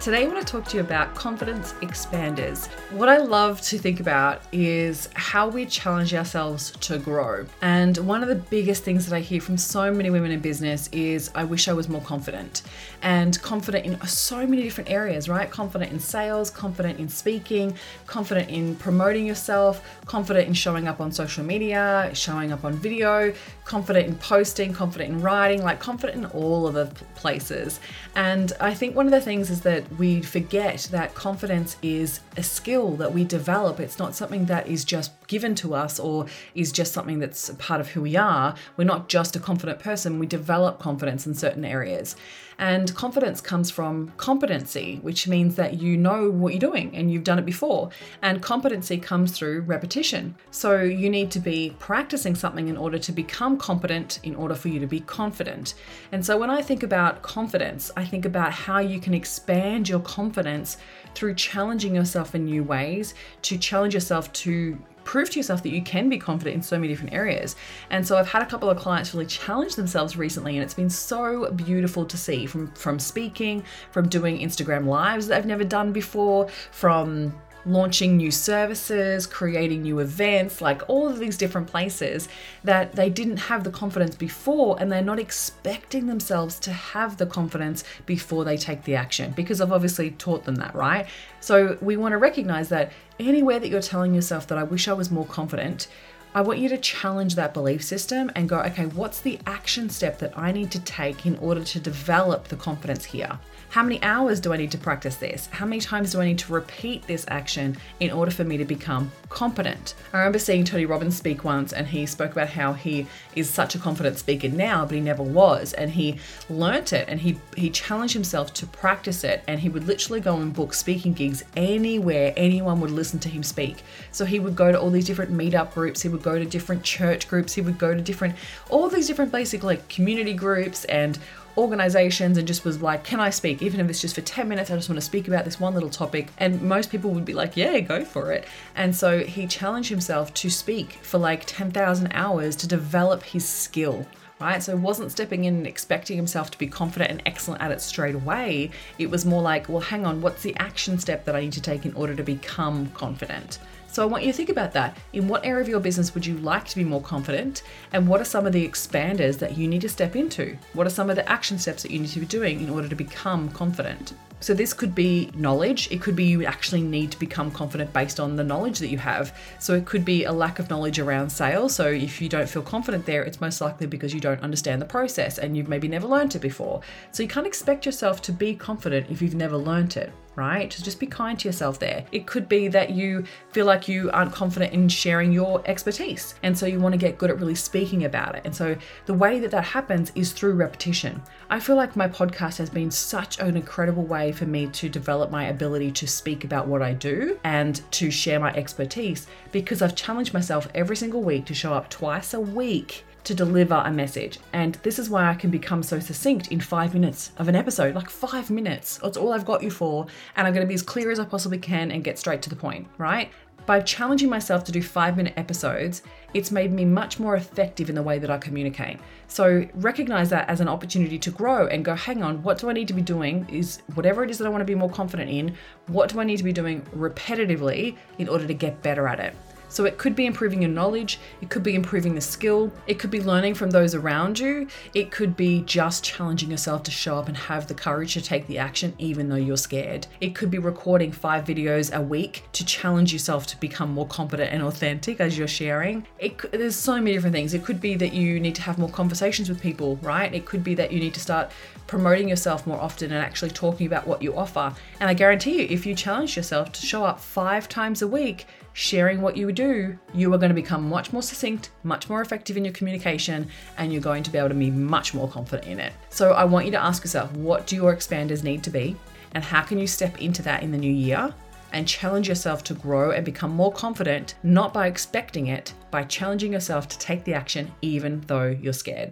Today, I want to talk to you about confidence expanders. What I love to think about is how we challenge ourselves to grow. And one of the biggest things that I hear from so many women in business is, I wish I was more confident. And confident in so many different areas, right? Confident in sales, confident in speaking, confident in promoting yourself, confident in showing up on social media, showing up on video, confident in posting, confident in writing, like confident in all of the places. And I think one of the things is that we forget that confidence is a skill that we develop. It's not something that is just given to us or is just something that's part of who we are. We're not just a confident person, we develop confidence in certain areas. And confidence comes from competency, which means that you know what you're doing and you've done it before. And competency comes through repetition. So you need to be practicing something in order to become competent, in order for you to be confident. And so when I think about confidence, I think about how you can expand your confidence through challenging yourself in new ways, to challenge yourself to prove to yourself that you can be confident in so many different areas. And so I've had a couple of clients really challenge themselves recently and it's been so beautiful to see from from speaking, from doing Instagram lives that I've never done before, from launching new services, creating new events, like all of these different places that they didn't have the confidence before, and they're not expecting themselves to have the confidence before they take the action because I've obviously taught them that, right? So we want to recognize that anywhere that you're telling yourself that I wish I was more confident, I want you to challenge that belief system and go, okay, what's the action step that I need to take in order to develop the confidence here? How many hours do I need to practice this? How many times do I need to repeat this action in order for me to become competent? I remember seeing Tony Robbins speak once and he spoke about how he is such a confident speaker now, but he never was. And he learnt it and he, he challenged himself to practice it. And he would literally go and book speaking gigs anywhere anyone would listen to him speak. So he would go to all these different meetup groups, he would go to different church groups, he would go to different, all these different basically like community groups and organizations and just was like, Can I speak? Even if it's just for 10 minutes, I just want to speak about this one little topic. And most people would be like, Yeah, go for it. And so he challenged himself to speak for like 10,000 hours to develop his skill. Right, so wasn't stepping in and expecting himself to be confident and excellent at it straight away. It was more like, well, hang on, what's the action step that I need to take in order to become confident? So I want you to think about that. In what area of your business would you like to be more confident? And what are some of the expanders that you need to step into? What are some of the action steps that you need to be doing in order to become confident? So, this could be knowledge. It could be you actually need to become confident based on the knowledge that you have. So, it could be a lack of knowledge around sales. So, if you don't feel confident there, it's most likely because you don't understand the process and you've maybe never learned it before. So, you can't expect yourself to be confident if you've never learned it right? Just be kind to yourself there. It could be that you feel like you aren't confident in sharing your expertise. And so you want to get good at really speaking about it. And so the way that that happens is through repetition. I feel like my podcast has been such an incredible way for me to develop my ability to speak about what I do and to share my expertise because I've challenged myself every single week to show up twice a week to deliver a message. And this is why I can become so succinct in five minutes of an episode like five minutes. That's all I've got you for. And I'm going to be as clear as I possibly can and get straight to the point, right? By challenging myself to do five minute episodes, it's made me much more effective in the way that I communicate. So recognize that as an opportunity to grow and go, hang on, what do I need to be doing? Is whatever it is that I want to be more confident in, what do I need to be doing repetitively in order to get better at it? So it could be improving your knowledge, it could be improving the skill, it could be learning from those around you, it could be just challenging yourself to show up and have the courage to take the action even though you're scared. It could be recording five videos a week to challenge yourself to become more competent and authentic as you're sharing. It there's so many different things. It could be that you need to have more conversations with people, right? It could be that you need to start promoting yourself more often and actually talking about what you offer. And I guarantee you, if you challenge yourself to show up five times a week, sharing what you do, you are going to become much more succinct, much more effective in your communication, and you're going to be able to be much more confident in it. So I want you to ask yourself what do your expanders need to be, and how can you step into that in the new year? and challenge yourself to grow and become more confident, not by expecting it, by challenging yourself to take the action even though you're scared.